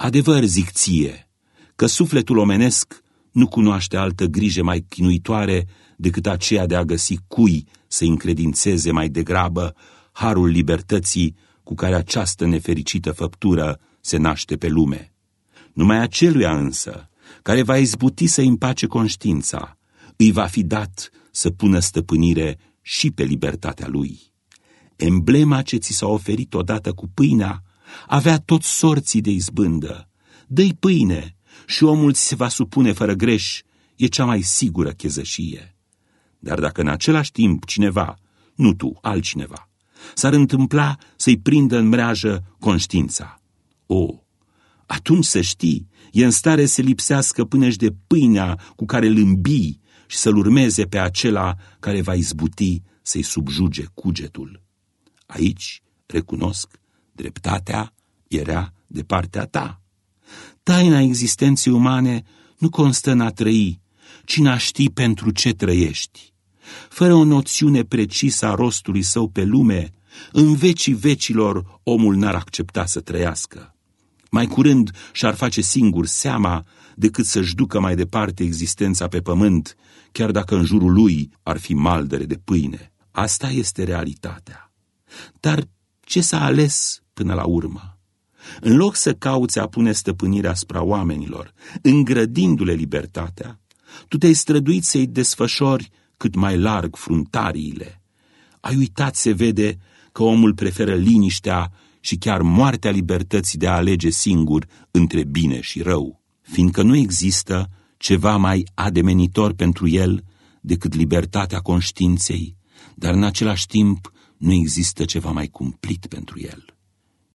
Adevăr zic ție, că sufletul omenesc nu cunoaște altă grijă mai chinuitoare decât aceea de a găsi cui să încredințeze mai degrabă harul libertății cu care această nefericită făptură se naște pe lume. Numai aceluia însă, care va izbuti să împace conștiința, îi va fi dat să pună stăpânire și pe libertatea lui. Emblema ce ți s-a oferit odată cu pâinea avea tot sorții de izbândă. Dă-i pâine și omul ți se va supune fără greș, e cea mai sigură chezășie. Dar dacă în același timp cineva, nu tu, altcineva, s-ar întâmpla să-i prindă în mreajă conștiința. O, atunci să știi, e în stare să lipsească până de pâinea cu care îl îmbii și să-l urmeze pe acela care va izbuti să-i subjuge cugetul. Aici, recunosc, dreptatea era de partea ta. Taina existenței umane nu constă în a trăi, ci în a ști pentru ce trăiești. Fără o noțiune precisă a rostului său pe lume, în vecii vecilor omul n-ar accepta să trăiască. Mai curând și-ar face singur seama decât să-și ducă mai departe existența pe pământ, chiar dacă în jurul lui ar fi maldere de pâine. Asta este realitatea. Dar ce s-a ales până la urmă? În loc să cauți a pune stăpânirea asupra oamenilor, îngrădindu-le libertatea, tu te-ai străduit să-i desfășori cât mai larg fruntariile. Ai uitat, se vede, că omul preferă liniștea și chiar moartea libertății de a alege singur între bine și rău, fiindcă nu există ceva mai ademenitor pentru el decât libertatea conștiinței, dar în același timp nu există ceva mai cumplit pentru el.